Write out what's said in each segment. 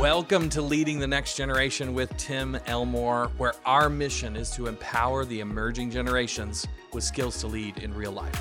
Welcome to Leading the Next Generation with Tim Elmore, where our mission is to empower the emerging generations with skills to lead in real life.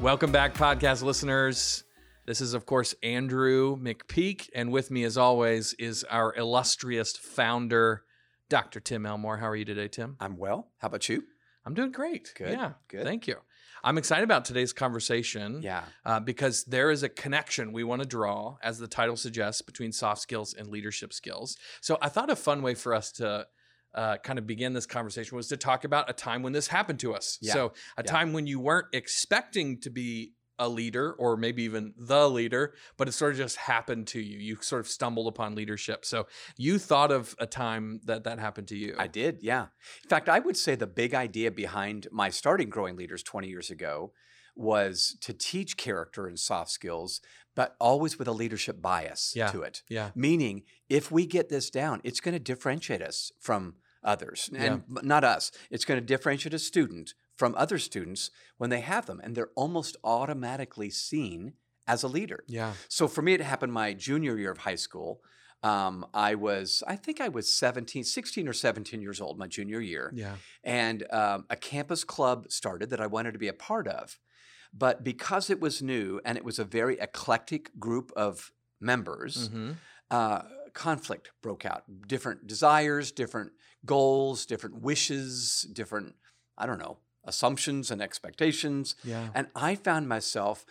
Welcome back, podcast listeners. This is, of course, Andrew McPeak, and with me, as always, is our illustrious founder, Dr. Tim Elmore. How are you today, Tim? I'm well. How about you? I'm doing great. Good, Yeah. good. Thank you. I'm excited about today's conversation. Yeah. uh, because there is a connection we want to draw, as the title suggests, between soft skills and leadership skills. So I thought a fun way for us to uh, kind of begin this conversation was to talk about a time when this happened to us. Yeah. So a Yeah. time when you weren't expecting to be a leader or maybe even the leader, but it sort of just happened to you. You sort of stumbled upon leadership. So you thought of a time that that happened to you. I did. Yeah. In fact, I would say the big idea behind my starting Growing Leaders 20 years ago was to teach character and soft skills, but always with a leadership bias Yeah. to it. Yeah. Meaning, if we get this down, it's going to differentiate us from others. And b- not us. It's going to differentiate a student from other students when they have them. And they're almost automatically seen as a leader. Yeah. So for me, it happened my junior year of high school. Um, I was, I think I was 17, 16 or 17 years old, my junior year. Yeah. And um, a campus club started that I wanted to be a part of. But because it was new and it was a very eclectic group of members, hmm uh, conflict broke out. Different desires, different goals, different wishes, different, I don't know, assumptions and expectations. Yeah. And I found myself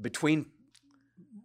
between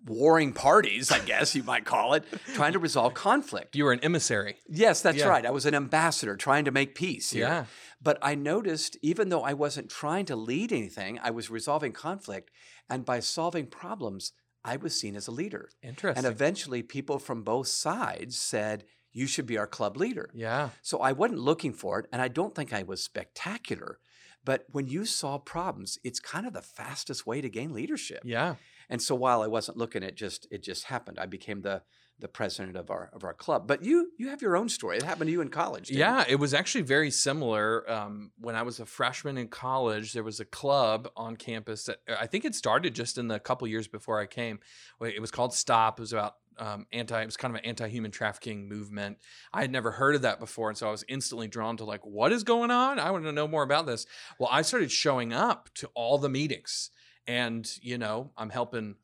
warring parties, I guess you might call it, trying to resolve conflict. You were an emissary. Yes, that's Yeah. right. I was an ambassador trying to make peace here. Yeah. But I noticed, even though I wasn't trying to lead anything, I was resolving conflict. And by solving problems, I was seen as a leader. Interesting. And eventually, people from both sides said, You should be our club leader. yeah. So I wasn't looking for it, and I don't think I was spectacular. But when you solve problems, it's kind of the fastest way to gain leadership. Yeah. And so while I wasn't looking, it just it just happened. I became the the president of our of our club. But you you have your own story. It happened to you in college. didn't it? Yeah, it was actually very similar. Um, when I was a freshman in college, there was a club on campus that I think it started just in the couple years before I came. It was called Stop. It was about um, anti. It was kind of an anti-human trafficking movement. I had never heard of that before, and so I was instantly drawn to like, what is going on? I want to know more about this. Well, I started showing up to all the meetings, and you know, I'm helping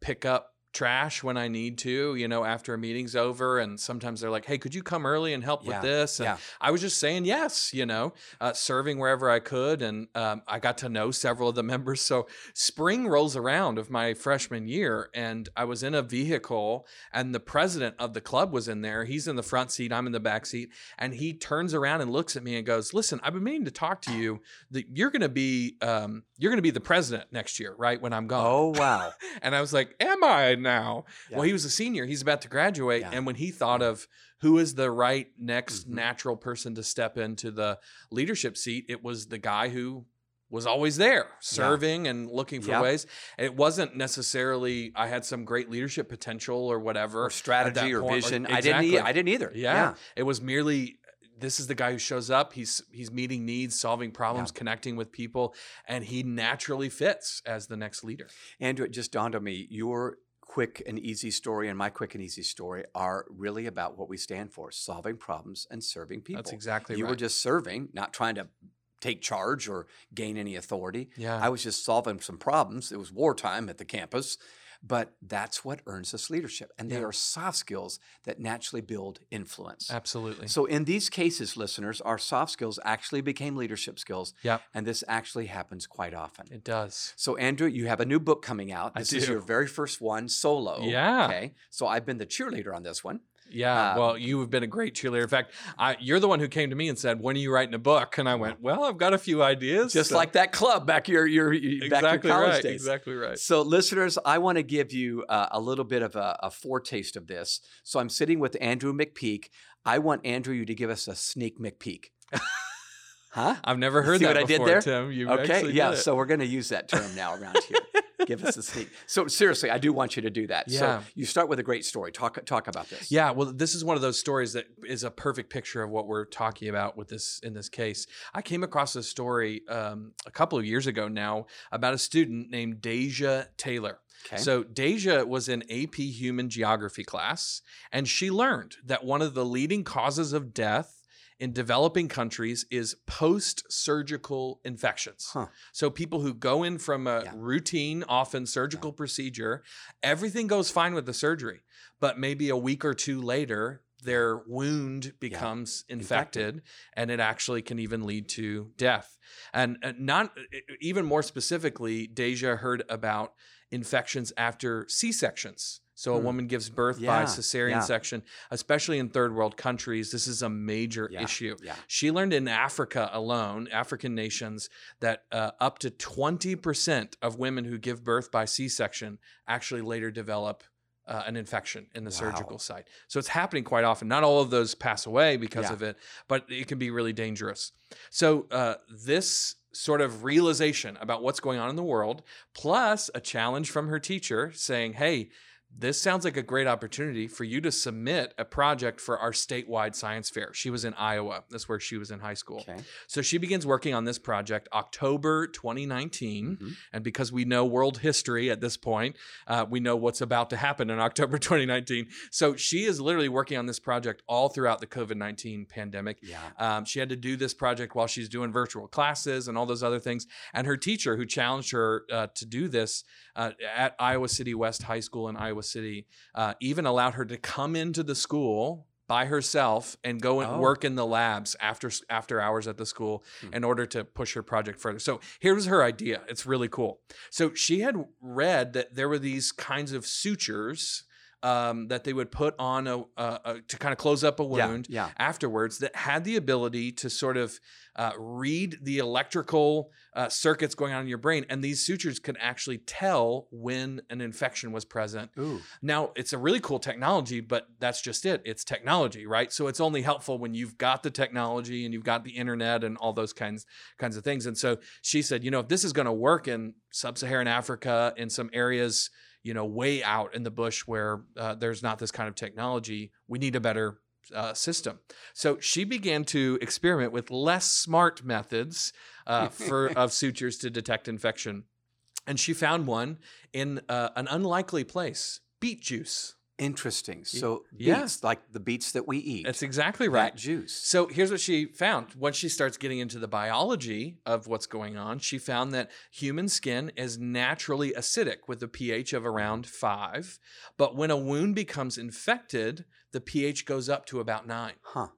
pick up trash when I need to, you know, after a meeting's over. And sometimes they're like, hey, could you come early and help Yeah, with this? And yeah. I was just saying yes, you know, uh, serving wherever I could. And um, I got to know several of the members. So spring rolls around of my freshman year, and I was in a vehicle, and the president of the club was in there. He's in the front seat, I'm in the back seat. And he turns around and looks at me and goes, Listen, I've been meaning to talk to you. That you're going to be, um, you're going to be the president next year, right? When I'm gone. Oh wow. And I was like, Am I now? Well, he was a senior. He's about to graduate. Yeah. And when he thought of who is the right next Mhm. natural person to step into the leadership seat, it was the guy who was always there serving and looking for Yep. ways. And it wasn't necessarily I had some great leadership potential or whatever. or strategy or point. vision. Like, I didn't. e- exactly. I didn't either. Yeah. It was merely this is the guy who shows up. He's he's meeting needs, solving problems, connecting with people, and he naturally fits as the next leader. Andrew, it just dawned on me. Your quick and easy story and my quick and easy story are really about what we stand for: solving problems and serving people. That's exactly you right. You were just serving, not trying to take charge or gain any authority. yeah. I was just solving some problems. It was wartime at the campus, but that's what earns us leadership. And they Yeah. are soft skills that naturally build influence. Absolutely. So, in these cases, listeners, our soft skills actually became leadership skills. Yep. And this actually happens quite often. It does. So, Andrew, you have a new book coming out. I This is your very first one, solo. Yeah. Okay. So, I've been the cheerleader on this one. Yeah. Um, well, you have been a great cheerleader. In fact, I, you're the one who came to me and said, "When are you writing a book?" And I went, "Well, I've got a few ideas." Just So- like that club back your your, your back exactly your college right. days. Exactly right. So, listeners, I want to give you uh, a little bit of a, a foretaste of this. So, I'm sitting with Andrew McPeak. I want Andrew you to give us a sneak McPeak. huh? I've never heard See that what I did before, there? Tim. You Okay. Yeah. So we're going to use that term now around here. Give us a sneak. So seriously, I do want you to do that. Yeah. So you start with a great story. Talk talk about this. Yeah, well, this is one of those stories that is a perfect picture of what we're talking about with this in this case. I came across a story um, a couple of years ago now about a student named Deja Taylor. Okay. So Deja was in AP Human Geography class, and she learned that one of the leading causes of death in developing countries is post-surgical infections. Huh. So people who go in from a Yeah. routine, often surgical procedure, everything goes fine with the surgery, but maybe a week or two later, their wound becomes infected, and it actually can even lead to death. And uh, not even more specifically, Deja heard about infections after C-sections. So a Hmm. woman gives birth Yeah, by cesarean yeah. section, especially in third world countries. This is a major Yeah, issue. Yeah. She learned in Africa alone, African nations, that uh, up to 20% of women who give birth by C section actually later develop uh, an infection in the Wow. surgical site. So it's happening quite often. Not all of those pass away because of it, but it can be really dangerous. So uh, this sort of realization about what's going on in the world, plus a challenge from her teacher saying, hey, this sounds like a great opportunity for you to submit a project for our statewide science fair. She was in Iowa. That's where she was in high school. Okay. So she begins working on this project October 2019. Mhm. And because we know world history at this point, uh, we know what's about to happen in October 2019. So she is literally working on this project all throughout the COVID 19 pandemic. Yeah. Um, she had to do this project while she's doing virtual classes and all those other things. And her teacher, who challenged her uh, to do this uh, at Iowa City West High School in Iowa City, uh, even allowed her to come into the school by herself and go and Oh. work in the labs after after hours at the school Hmm. in order to push her project further. So here's her idea. It's really cool. So she had read that there were these kinds of sutures um, that they would put on a, a, a to kind of close up a wound Yeah. afterwards that had the ability to sort of uh, read the electrical uh, circuits going on in your brain. And these sutures could actually tell when an infection was present. Ooh. Now, it's a really cool technology, but that's just it. It's technology, right? So it's only helpful when you've got the technology and you've got the internet and all those kinds kinds of things. And so she said, you know, if this is going to work in sub-Saharan Africa in some areas, you know, way out in the bush where uh, there's not this kind of technology, we need a better uh, system. So she began to experiment with less smart methods uh, for of sutures to detect infection, and she found one in uh, an unlikely place: beet juice. Interesting. So yeah. beets, like the beets that we eat. That's exactly that right. juice. So here's what she found. Once she starts getting into the biology of what's going on, she found that human skin is naturally acidic with a pH of around five. But when a wound becomes infected, the pH goes up to about nine. Huh.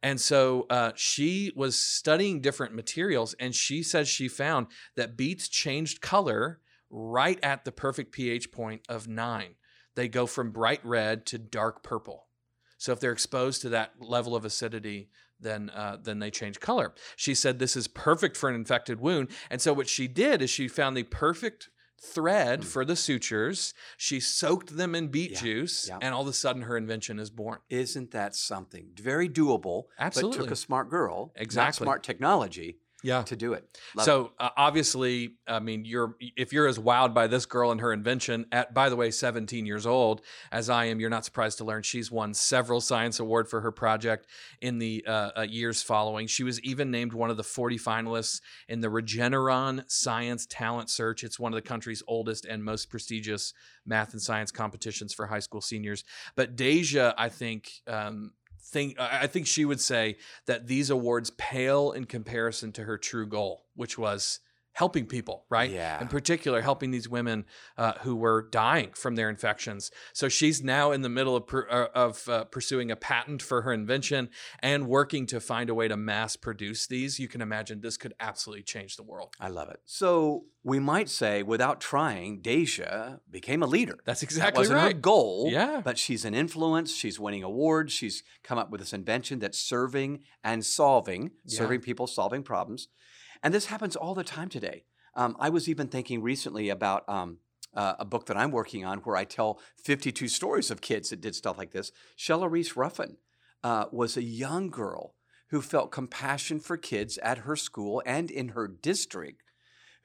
And so uh, she was studying different materials, and she says she found that beets changed color right at the perfect pH point of nine. They go from bright red to dark purple. So if they're exposed to that level of acidity, then uh, then they change color. She said this is perfect for an infected wound, and so what she did is she found the perfect thread Mm. for the sutures. She soaked them in beet Yeah, juice, yeah. and all of a sudden her invention is born. Isn't that something? Very doable. But Absolutely. took a smart girl, not Exactly. smart technology, Yeah. to do it. Love. So uh, obviously, I mean, you're if you're as wowed by this girl and her invention at, by the way, 17 years old as I am, you're not surprised to learn she's won several science award for her project in the uh, uh, years following. She was even named one of the 40 finalists in the Regeneron Science Talent Search. It's one of the country's oldest and most prestigious math and science competitions for high school seniors. But Deja, I think. Um, Think, I think she would say that these awards pale in comparison to her true goal, which was helping people, right? Yeah. In particular, helping these women uh, who were dying from their infections. So she's now in the middle of, per, uh, of uh, pursuing a patent for her invention and working to find a way to mass produce these. You can imagine this could absolutely change the world. I love it. So we might say, without trying, Deja became a leader. That's That exactly wasn't her right. goal. Yeah. But she's an influence. She's winning awards. She's come up with this invention that's serving and solving, Yeah. serving people, solving problems. And this happens all the time today. Um, I was even thinking recently about um, uh, a book that I'm working on where I tell 52 stories of kids that did stuff like this. Shella Reese Ruffin uh, was a young girl who felt compassion for kids at her school and in her district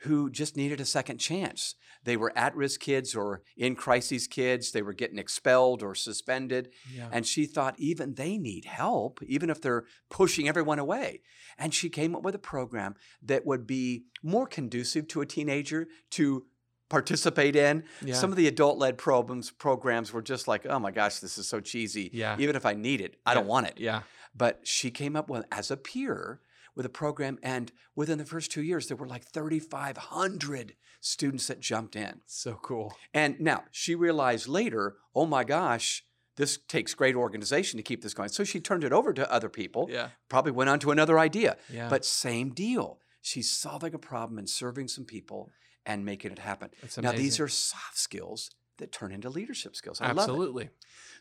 who just needed a second chance. They were at risk kids or in crises kids. They were getting expelled or suspended. Yeah. And she thought even they need help, even if they're pushing everyone away. And she came up with a program that would be more conducive to a teenager to participate in. yeah. Some of the adult led programs programs were just like, oh my gosh, this is so cheesy. Yeah. Even if I need it, I don't want it. yeah. But she came up with as a peer with a program, and within the first two years, there were like 3,500 students that jumped in. So cool. And now she realized later, oh my gosh, this takes great organization to keep this going. So she turned it over to other people, Yeah. probably went on to another idea. Yeah. But same deal. She's solving a problem and serving some people and making it happen. Now, these are soft skills that turn into leadership skills. I love it. absolutely.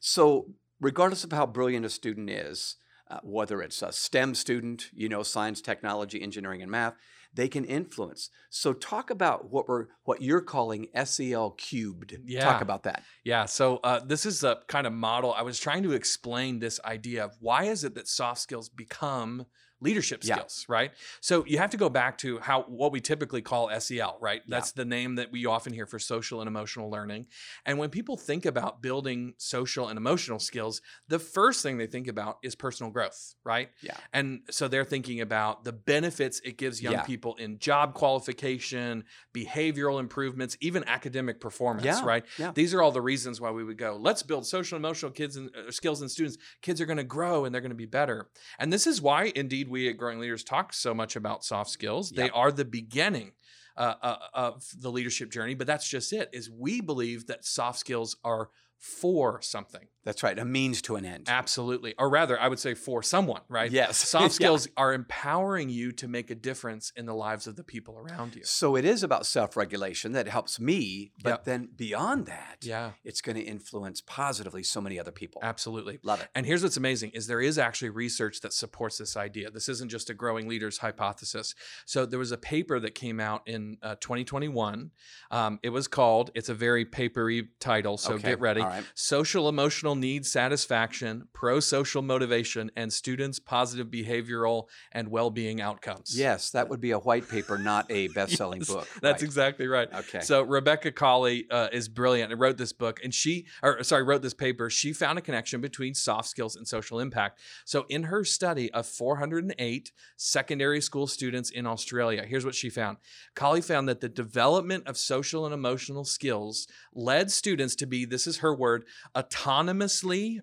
So, regardless of how brilliant a student is, uh, whether it's a STEM student, you know, science, technology, engineering, and math, they can influence. So, talk about what we're what you're calling SEL cubed. Yeah. Talk about that. Yeah. So uh, this is a kind of model. I was trying to explain this idea of why is it that soft skills become leadership Yeah. skills, right? So you have to go back to how what we typically call SEL, right? Yeah. That's the name that we often hear for social and emotional learning. And when people think about building social and emotional skills, the first thing they think about is personal growth, right? Yeah. And so they're thinking about the benefits it gives young Yeah. people in job qualification, behavioral improvements, even academic performance, Yeah. right? Yeah. These are all the reasons why we would go, let's build social and emotional kids and uh, skills in students. Kids are going to grow and they're going to be better. And this is why indeed we at Growing Leaders talk so much about soft skills. They Yep. are the beginning uh, uh, of the leadership journey, but that's just it is we believe that soft skills are for something. That's right. A means to an end. Absolutely. Or rather, I would say for someone, right? Yes. Soft Yeah. skills are empowering you to make a difference in the lives of the people around you. So it is about self-regulation that helps me, but Yep. then beyond that, Yeah, it's going to influence positively so many other people. absolutely. Love it. And here's what's amazing is there is actually research that supports this idea. This isn't just a growing leaders hypothesis. So there was a paper that came out in uh, 2021. Um, it was called, it's a very papery title, so Okay. get ready. Right. Social emotional needs satisfaction, pro social motivation, and students' positive behavioral and well being outcomes. Yes, that would be a white paper, not a best-selling Yes, book. That's Right. exactly right. Okay. So Rebecca Collie uh, is brilliant and wrote this book, and she, or sorry, wrote this paper. She found a connection between soft skills and social impact. So in her study of 408 secondary school students in Australia, here's what she found. Colley found that the development of social and emotional skills led students to be, this is her word,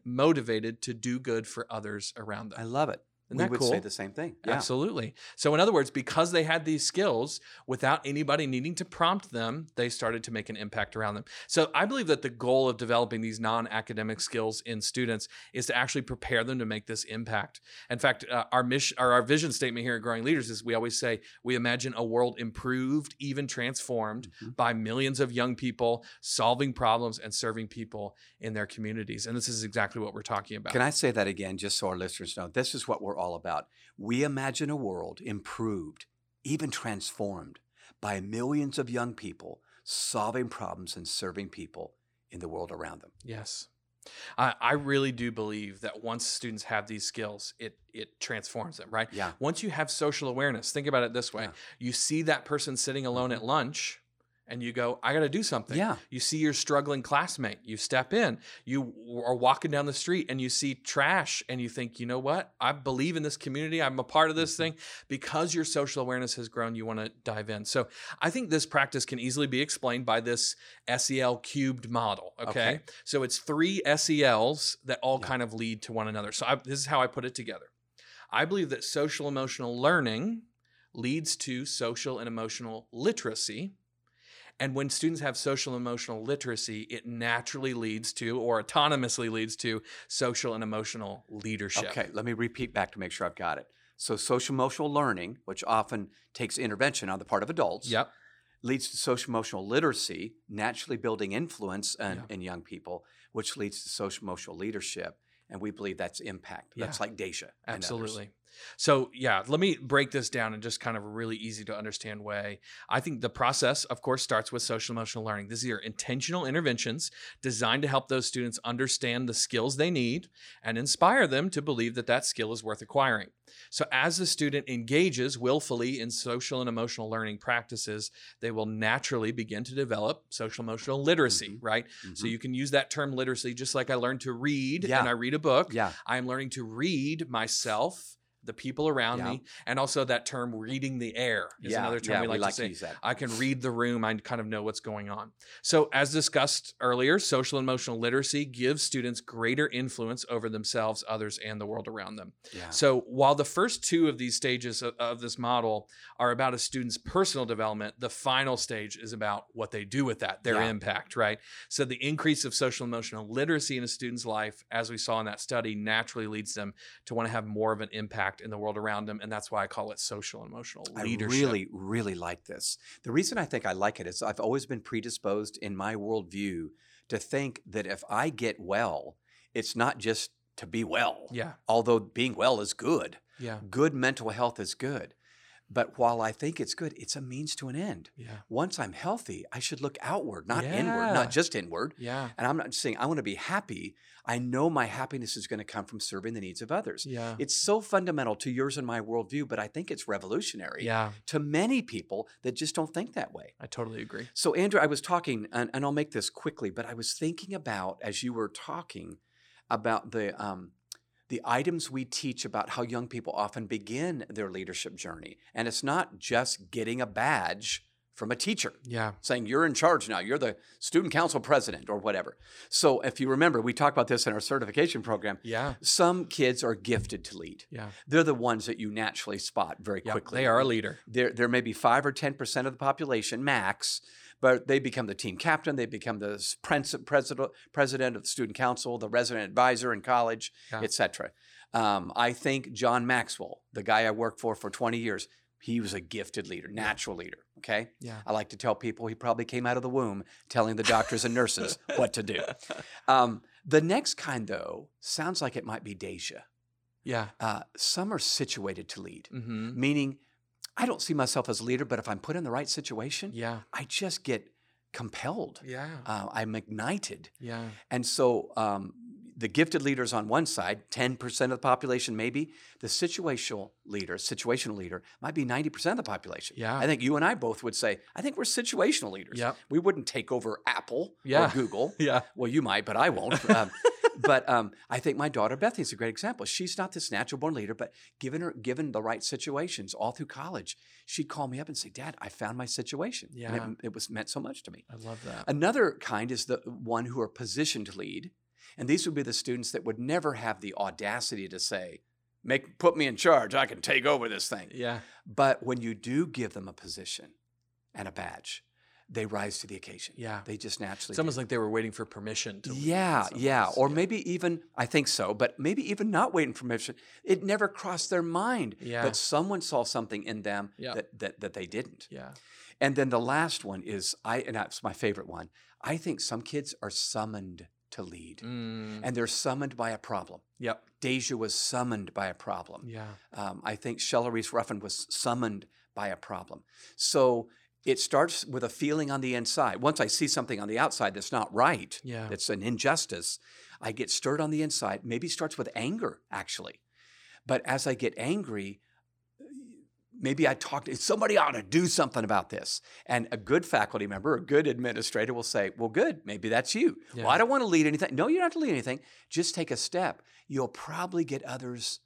motivated to do good for others around them. I love it. Isn't we that would cool? say the same thing. Yeah. Absolutely. So, in other words, because they had these skills without anybody needing to prompt them, they started to make an impact around them. So, I believe that the goal of developing these non academic skills in students is to actually prepare them to make this impact. In fact, uh, our mission or our vision statement here at Growing Leaders is we always say we imagine a world improved, even transformed Mhm. by millions of young people solving problems and serving people in their communities. And this is exactly what we're talking about. Can I say that again, just so our listeners know? This is what we're all about. We imagine a world improved, even transformed, by millions of young people solving problems and serving people in the world around them. Yes. I, I really do believe that once students have these skills, it it transforms them, right? Yeah. Once you have social awareness, think about it this way. Yeah. You see that person sitting alone Mhm. at lunch and you go, I got to do something. Yeah. You see your struggling classmate, you step in, you are walking down the street and you see trash and you think, you know what? I believe in this community. I'm a part of this Mhm. thing. Because your social awareness has grown, you want to dive in. So I think this practice can easily be explained by this SEL cubed model. Okay. Okay. So it's three SELs that all Yeah. kind of lead to one another. So I, this is how I put it together. I believe that social emotional learning leads to social and emotional literacy. And when students have social and emotional literacy, it naturally leads to, or autonomously leads to, social and emotional leadership. Okay, let me repeat back to make sure I've got it. So, social emotional learning, which often takes intervention on the part of adults, Yep. leads to social emotional literacy, naturally building influence in, Yeah. in young people, which leads to social emotional leadership. And we believe that's impact. That's Yeah. like Deja. and others. Absolutely. So, yeah, let me break this down in just kind of a really easy to understand way. I think the process, of course, starts with social emotional learning. These are intentional interventions designed to help those students understand the skills they need and inspire them to believe that that skill is worth acquiring. So, as the student engages willfully in social and emotional learning practices, they will naturally begin to develop social emotional literacy, Mhm. right? So, Mhm. you can use that term literacy just like I learned to read Yeah. and I read a book. yeah, I'm learning to read myself, the people around Yeah. me, and also that term reading the air is yeah, another term yeah, we like, to say. use that. I can read the room. I kind of know what's going on. So, as discussed earlier, social and emotional literacy gives students greater influence over themselves, others, and the world around them. So, while the first two of these stages of, of this model are about a student's personal development, the final stage is about what they do with that, their impact, right? So, the increase of social emotional literacy in a student's life, as we saw in that study, naturally leads them to want to have more of an impact in the world around them. And that's why I call it social and emotional leadership. I really, really like this. The reason I think I like it is I've always been predisposed in my worldview to think that if I get well, it's not just to be well, yeah. although being well is good. Yeah. Good mental health is good. But while I think it's good, it's a means to an end. Yeah. Once I'm healthy, I should look outward, not inward, not just inward. Yeah. And I'm not saying I want to be happy. I know my happiness is going to come from serving the needs of others. Yeah. It's so fundamental to yours and my worldview, but I think it's revolutionary Yeah. to many people that just don't think that way. I totally agree. So, Andrew, I was talking, and, and I'll make this quickly, but I was thinking about as you were talking about the um, the items we teach about how young people often begin their leadership journey, and it's not just getting a badge from a teacher Yeah. saying you're in charge now, you're the student council president or whatever. So, if you remember, we talked about this in our certification program. Yeah. Some kids are gifted to lead. Yeah. They're the ones that you naturally spot very Yeah. quickly. They are a leader. There, there may be five or ten percent of the population max, but they become the team captain. They become the president, president of the student council, the resident advisor in college, Yeah. etc. Um, I think John Maxwell, the guy I worked for for 20 years, he was a gifted leader, natural leader. Okay. Yeah. I like to tell people he probably came out of the womb telling the doctors and nurses what to do. Um, the next kind, though, sounds like it might be Deja. Yeah. Uh, some are situated to lead, Mm-hmm. meaning I don't see myself as a leader, but if I'm put in the right situation, Yeah. I just get compelled. Yeah. Uh, I'm ignited. Yeah. And so um, the gifted leaders on one side, 10% of the population maybe, the situational leader, situational leader might be 90% of the population. Yeah. I think you and I both would say, I think we're situational leaders. Yeah. We wouldn't take over Apple Yeah. or Google. Yeah. Well, you might, but I won't. Um, but um, I think my daughter Bethany is a great example. She's not this natural born leader, but given her given the right situations all through college, she'd call me up and say, "Dad, I found my situation. And Yeah. it, it was meant so much to me." I love that. Another kind is the one who are positioned to lead, and these would be the students that would never have the audacity to say, "Make put me in charge. I can take over this thing." Yeah. But when you do give them a position and a badge, they rise to the occasion. Yeah. They just naturally. It's do. like they were waiting for permission to. lead Yeah, yeah. Or maybe even, I think so, but maybe even not waiting for permission. It never crossed their mind Yeah. that someone saw something in them Yeah. that, that, that they didn't. Yeah. And then the last one is, I and that's my favorite one. I think some kids are summoned to lead, Mm. and they're summoned by a problem. Yep. Deja was summoned by a problem. Yeah. Um, I think Shella Reese Ruffin was summoned by a problem. So it starts with a feeling on the inside. Once I see something on the outside that's not right, Yeah. that's an injustice, I get stirred on the inside. Maybe it starts with anger, actually. But as I get angry, maybe I talk to somebody ought to do something about this. And a good faculty member, a good administrator will say, Well, good, maybe that's you. Well, I don't want to lead anything. No, you don't have to lead anything. Just take a step. You'll probably get others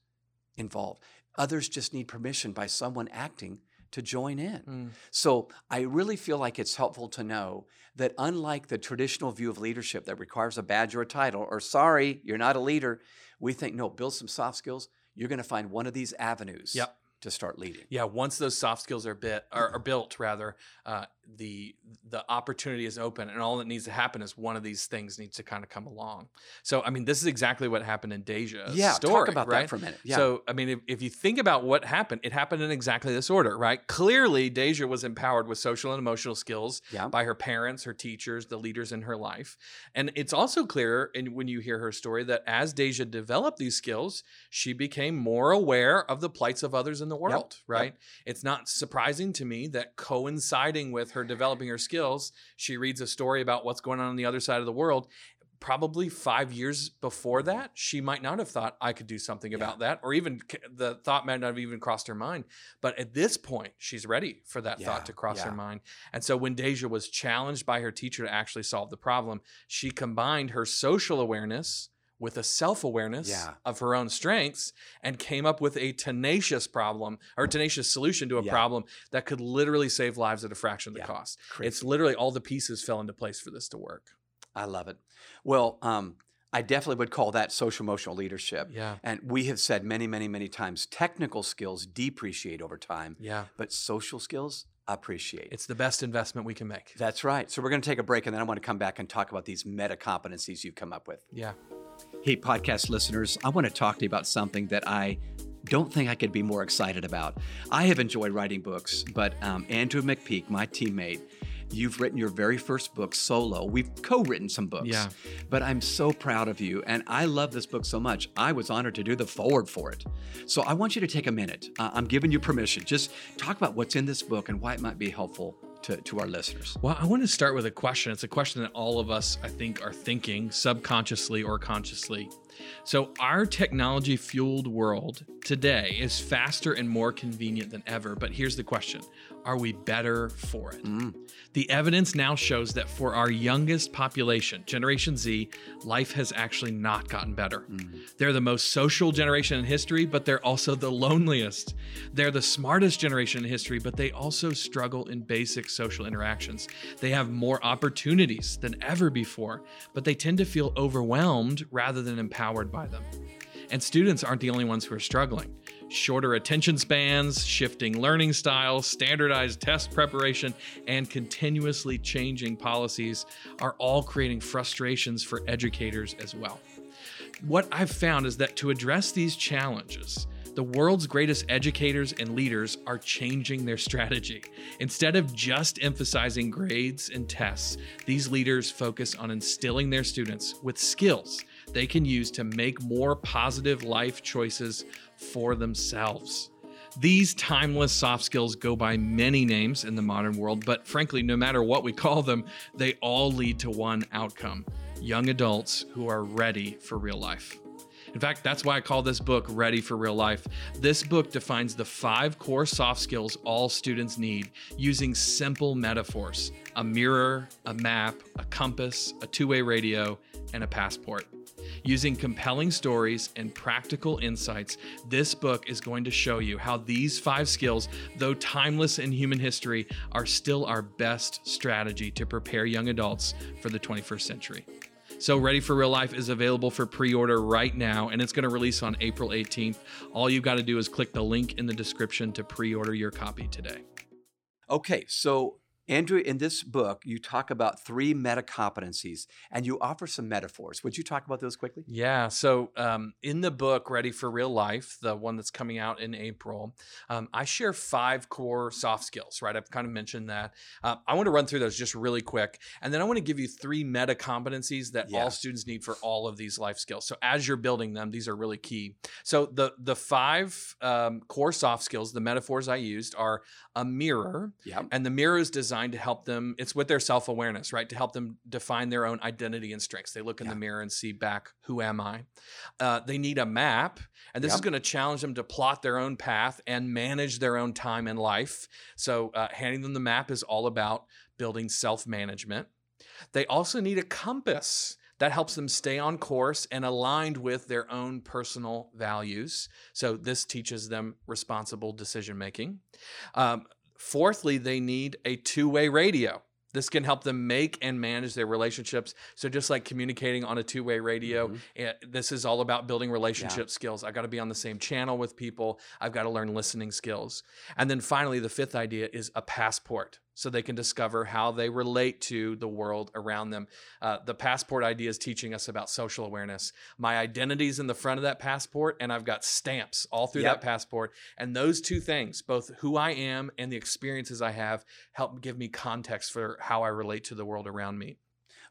involved. Others just need permission by someone acting to join in. Mm. So I really feel like it's helpful to know that unlike the traditional view of leadership that requires a badge or a title, or sorry, you're not a leader, we think, no, build some soft skills. You're going to find one of these avenues Yep. to start leading. Yeah, once those soft skills are bit are, are built, rather, uh, the the opportunity is open and all that needs to happen is one of these things needs to kind of come along so i mean this is exactly what happened in deja's yeah, story talk about right that for a minute. Yeah. so i mean if, if you think about what happened it happened in exactly this order right clearly deja was empowered with social and emotional skills yeah. by her parents her teachers the leaders in her life and it's also clear in, when you hear her story that as deja developed these skills she became more aware of the plights of others in the world right it's not surprising to me that coinciding with her developing her skills, she reads a story about what's going on on the other side of the world. Probably five years before that, she might not have thought I could do something Yeah. about that, or even the thought might not have even crossed her mind. But at this point, she's ready for that Yeah, thought to cross her mind. And so when Deja was challenged by her teacher to actually solve the problem, she combined her social awareness with a self awareness Yeah. of her own strengths and came up with a tenacious problem or tenacious solution to a Yeah. problem that could literally save lives at a fraction of the Yeah. cost. Crazy. It's literally all the pieces fell into place for this to work. I love it. Well, um, I definitely would call that social emotional leadership. Yeah. And we have said many, many, many times technical skills depreciate over time, Yeah. but social skills appreciate. It's the best investment we can make. That's right. So we're going to take a break and then I want to come back and talk about these meta competencies you've come up with. Yeah. Hey, podcast listeners, I want to talk to you about something that I don't think I could be more excited about. I have enjoyed writing books, but um, Andrew McPeak, my teammate, you've written your very first book solo. We've co written some books. Yeah. But I'm so proud of you, and I love this book so much. I was honored to do the foreword for it. So I want you to take a minute. Uh, I'm giving you permission. Just talk about what's in this book and why it might be helpful to, to our listeners. Well, I want to start with a question. It's a question that all of us, I think, are thinking subconsciously or consciously. So, our technology fueled world today is faster and more convenient than ever. But here's the question Are we better for it? Mm. The evidence now shows that for our youngest population, Generation Z, life has actually not gotten better. Mm. They're the most social generation in history, but they're also the loneliest. They're the smartest generation in history, but they also struggle in basic social interactions. They have more opportunities than ever before, but they tend to feel overwhelmed rather than empowered by them. And students aren't the only ones who are struggling. Shorter attention spans, shifting learning styles, standardized test preparation, and continuously changing policies are all creating frustrations for educators as well. What I've found is that to address these challenges, the world's greatest educators and leaders are changing their strategy. Instead of just emphasizing grades and tests, these leaders focus on instilling their students with skills they can use to make more positive life choices for themselves. These timeless soft skills go by many names in the modern world, but frankly, no matter what we call them, they all lead to one outcome young adults who are ready for real life. In fact, that's why I call this book Ready for Real Life. This book defines the five core soft skills all students need using simple metaphors a mirror, a map, a compass, a two way radio, and a passport. Using compelling stories and practical insights, this book is going to show you how these five skills, though timeless in human history, are still our best strategy to prepare young adults for the 21st century. So, Ready for Real Life is available for pre order right now, and it's going to release on April 18th. All you've got to do is click the link in the description to pre order your copy today. Okay, so Andrew, in this book, you talk about three meta competencies and you offer some metaphors. Would you talk about those quickly? Yeah. So um, in the book, Ready for Real Life, the one that's coming out in April, um, I share five core soft skills, right? I've kind of mentioned that. Uh, I want to run through those just really quick. And then I want to give you three meta competencies that Yeah. all students need for all of these life skills. So as you're building them, these are really key. So the, the five um, core soft skills, the metaphors I used are a mirror, Yeah. and the mirror is designed to help them, it's with their self awareness, right? To help them define their own identity and strengths. They look in Yeah. the mirror and see back, who am I? Uh, they need a map. And this is going to challenge them to plot their own path and manage their own time in life. So, uh, handing them the map is all about building self management. They also need a compass that helps them stay on course and aligned with their own personal values. So, this teaches them responsible decision making. Um, fourthly, they need a two way radio. This can help them make and manage their relationships. So, just like communicating on a two way radio, Mhm. eh, this is all about building relationship skills. I've got to be on the same channel with people. I've got to learn listening skills. And then finally, the fifth idea is a passport. So they can discover how they relate to the world around them. Uh, the passport idea is teaching us about social awareness. My identity is in the front of that passport, and I've got stamps all through Yep. that passport. And those two things, both who I am and the experiences I have, help give me context for how I relate to the world around me.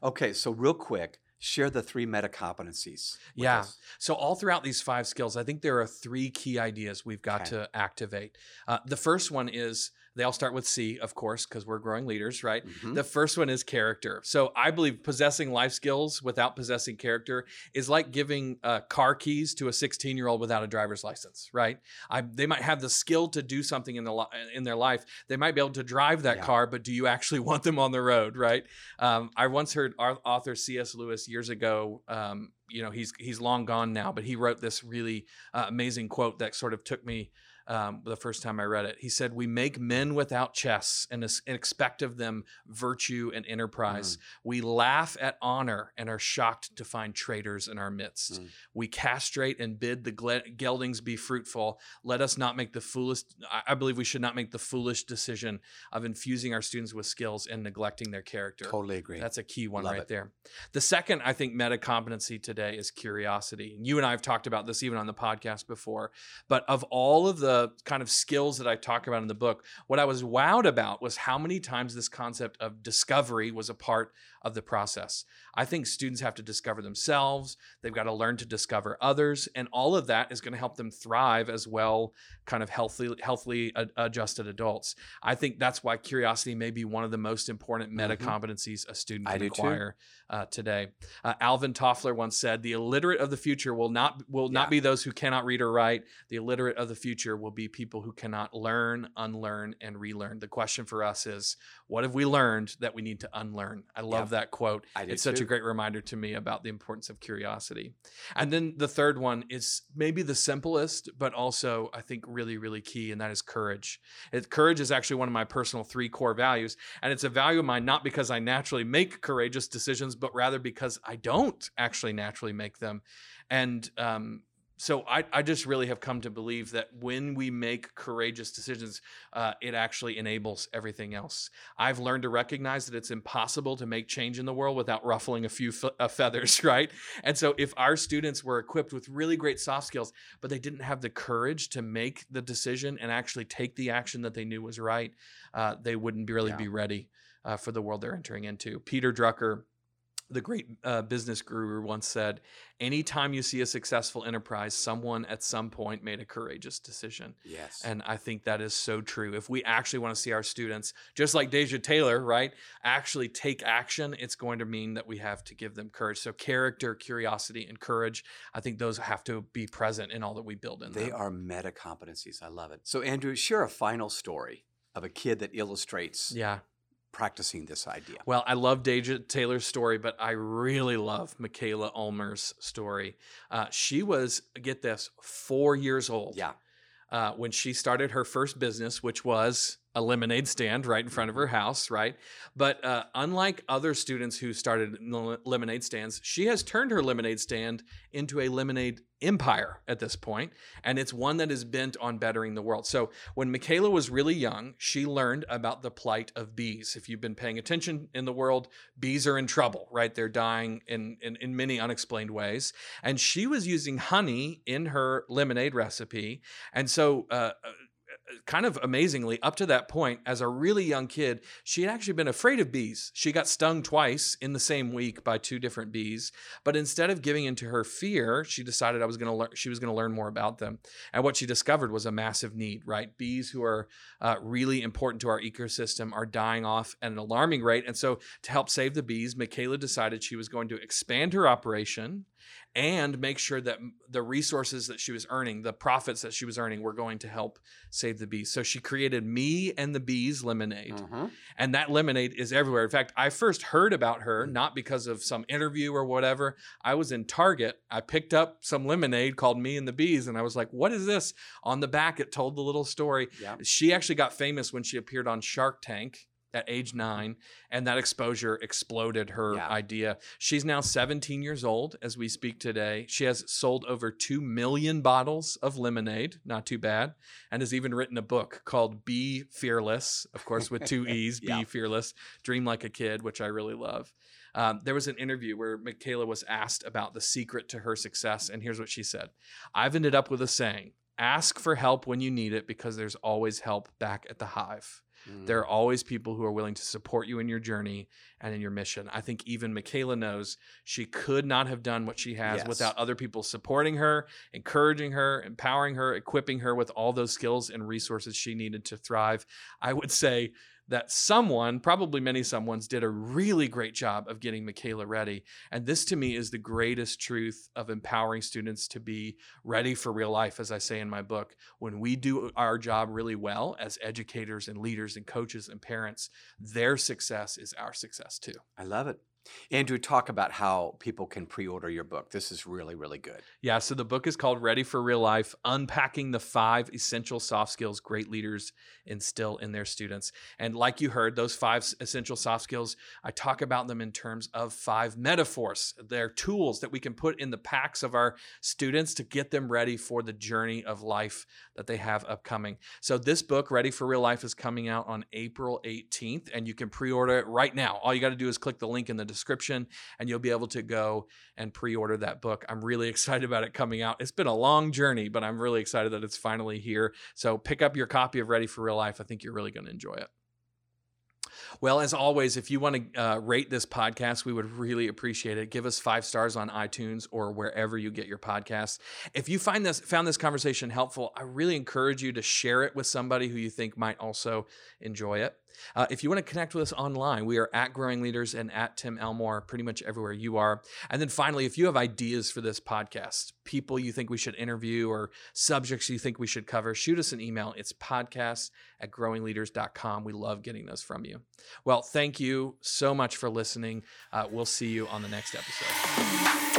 Okay, so real quick, share the three meta competencies. Yeah. us. So, all throughout these five skills, I think there are three key ideas we've got Okay. to activate. Uh, the first one is they all start with C, of course, because we're growing leaders, right? Mhm. The first one is character. So I believe possessing life skills without possessing character is like giving uh, car keys to a 16 year old without a driver's license, right? I, they might have the skill to do something in the li- in their life. They might be able to drive that Yeah. car, but do you actually want them on the road, right? Um, I once heard our author C.S. Lewis years ago. Um, you know, he's he's long gone now, but he wrote this really uh, amazing quote that sort of took me um, the first time I read it. He said, "We make men without chests and, and expect of them virtue and enterprise. We laugh at honor and are shocked to find traitors in our midst. Mm. We castrate and bid the gle- geldings be fruitful. Let us not make the foolish. I- I believe we should not make the foolish decision of infusing our students with skills and neglecting their character. Totally agree. That's a key one Love right it. there. The second, I think, meta competency today is curiosity. And you and I have talked about this even on the podcast before. But of all of the kind of skills that I talk about in the book, what I was wowed about was how many times this concept of discovery was a part of the process. I think students have to discover themselves, they've got to learn to discover others, and all of that is going to help them thrive as well, kind of healthy, healthily adjusted adults. I think that's why curiosity may be one of the most important meta Mhm. competencies a student can acquire uh, today. Uh, Alvin Toffler once said, "The illiterate of the future will not will Yeah. not be those who cannot read or write. The illiterate of the future will be people who cannot learn, unlearn, and relearn." The question for us is, what have we learned that we need to unlearn? I love Yep. that quote. It's such a great reminder to me about the importance of curiosity. And then the third one is maybe the simplest, but also I think really, really key, and that is courage. It, courage is actually one of my personal three core values. And it's a value of mine, not because I naturally make courageous decisions, but rather because I don't actually naturally make them. And um, so I, I just really have come to believe that when we make courageous decisions, uh, it actually enables everything else. I've learned to recognize that it's impossible to make change in the world without ruffling a few fe- uh, feathers, right? And so if our students were equipped with really great soft skills, but they didn't have the courage to make the decision and actually take the action that they knew was right, uh, they wouldn't really Yeah. be ready uh, for the world they're entering into. Peter Drucker, the great uh, business guru, once said, "Anytime you see a successful enterprise, someone at some point made a courageous decision." yes. And I think that is so true. If we actually want to see our students, just like Deja Taylor, right, actually take action, it's going to mean that we have to give them courage. So character, curiosity, and courage, I think those have to be present in all that we build in They them. are meta competencies. I love it. So, Andrew, share a final story of a kid that illustrates Yeah. Practicing this idea. Well, I love Deja Taylor's story, but I really love Mikaila Ulmer's story. Uh, she was, get this, four years old. Yeah. uh, when she started her first business, which was a lemonade stand right in front of her house, right? But uh, unlike other students who started lemonade stands, she has turned her lemonade stand into a lemonade empire at this point, and it's one that is bent on bettering the world. So when Mikaila was really young, she learned about the plight of bees. If you've been paying attention in the world, bees are in trouble, right? They're dying in, in, in many unexplained ways. And she was using honey in her lemonade recipe. And so, uh, uh, kind of amazingly, up to that point, as a really young kid, she had actually been afraid of bees. She got stung twice in the same week by two different bees. But instead of giving into her fear, she decided I was going to learn. She was going to learn more about them. And what she discovered was a massive need. Right, bees who are uh, really important to our ecosystem are dying off at an alarming rate. And so, to help save the bees, Mikaila decided she was going to expand her operation and make sure that the resources that she was earning, the profits that she was earning, were going to help save the bees. So she created Me and the Bees lemonade. Mhm. And that lemonade is everywhere. In fact, I first heard about her not because of some interview or whatever. I was in Target. I picked up some lemonade called Me and the Bees, and I was like, what is this? On the back, it told the little story. Yeah. She actually got famous when she appeared on Shark Tank. At age nine, and that exposure exploded her Yeah. idea. She's now 17 years old as we speak today. She has sold over 2 million bottles of lemonade, not too bad, and has even written a book called Bee Fearless, of course, with two E's, Yeah. Bee Fearless, Dream Like a Kid, which I really love. Um, there was an interview where Mikaila was asked about the secret to her success, and here's what she said I've ended up with a saying ask for help when you need it because there's always help back at the hive. Mm. There are always people who are willing to support you in your journey and in your mission. I think even Mikaila knows she could not have done what she has Yes. without other people supporting her, encouraging her, empowering her, equipping her with all those skills and resources she needed to thrive. I would say that someone, probably many someone's, did a really great job of getting Mikaila ready. And this to me is the greatest truth of empowering students to be ready for real life, as I say in my book. When we do our job really well as educators and leaders and coaches and parents, their success is our success too. I love it. Andrew, talk about how people can pre order your book. This is really, really good. Yeah, so the book is called Ready for Real Life Unpacking the Five Essential Soft Skills Great Leaders Instill in Their Students. And like you heard, those five essential soft skills, I talk about them in terms of five metaphors. They're tools that we can put in the packs of our students to get them ready for the journey of life that they have upcoming. So this book, Ready for Real Life, is coming out on April 18th, and you can pre order it right now. All you got to do is click the link in the description, and you'll be able to go and pre order that book. I'm really excited about it coming out. It's been a long journey, but I'm really excited that it's finally here. So pick up your copy of Ready for Real Life. I think you're really going to enjoy it. Well, as always, if you want to uh, rate this podcast, we would really appreciate it. Give us five stars on iTunes or wherever you get your podcasts. If you find this found this conversation helpful, I really encourage you to share it with somebody who you think might also enjoy it. Uh, if you want to connect with us online, we are at Growing Leaders and at Tim Elmore, pretty much everywhere you are. And then finally, if you have ideas for this podcast, people you think we should interview or subjects you think we should cover, shoot us an email. It's podcast at growingleaders.com. We love getting those from you. Well, thank you so much for listening. Uh, we'll see you on the next episode.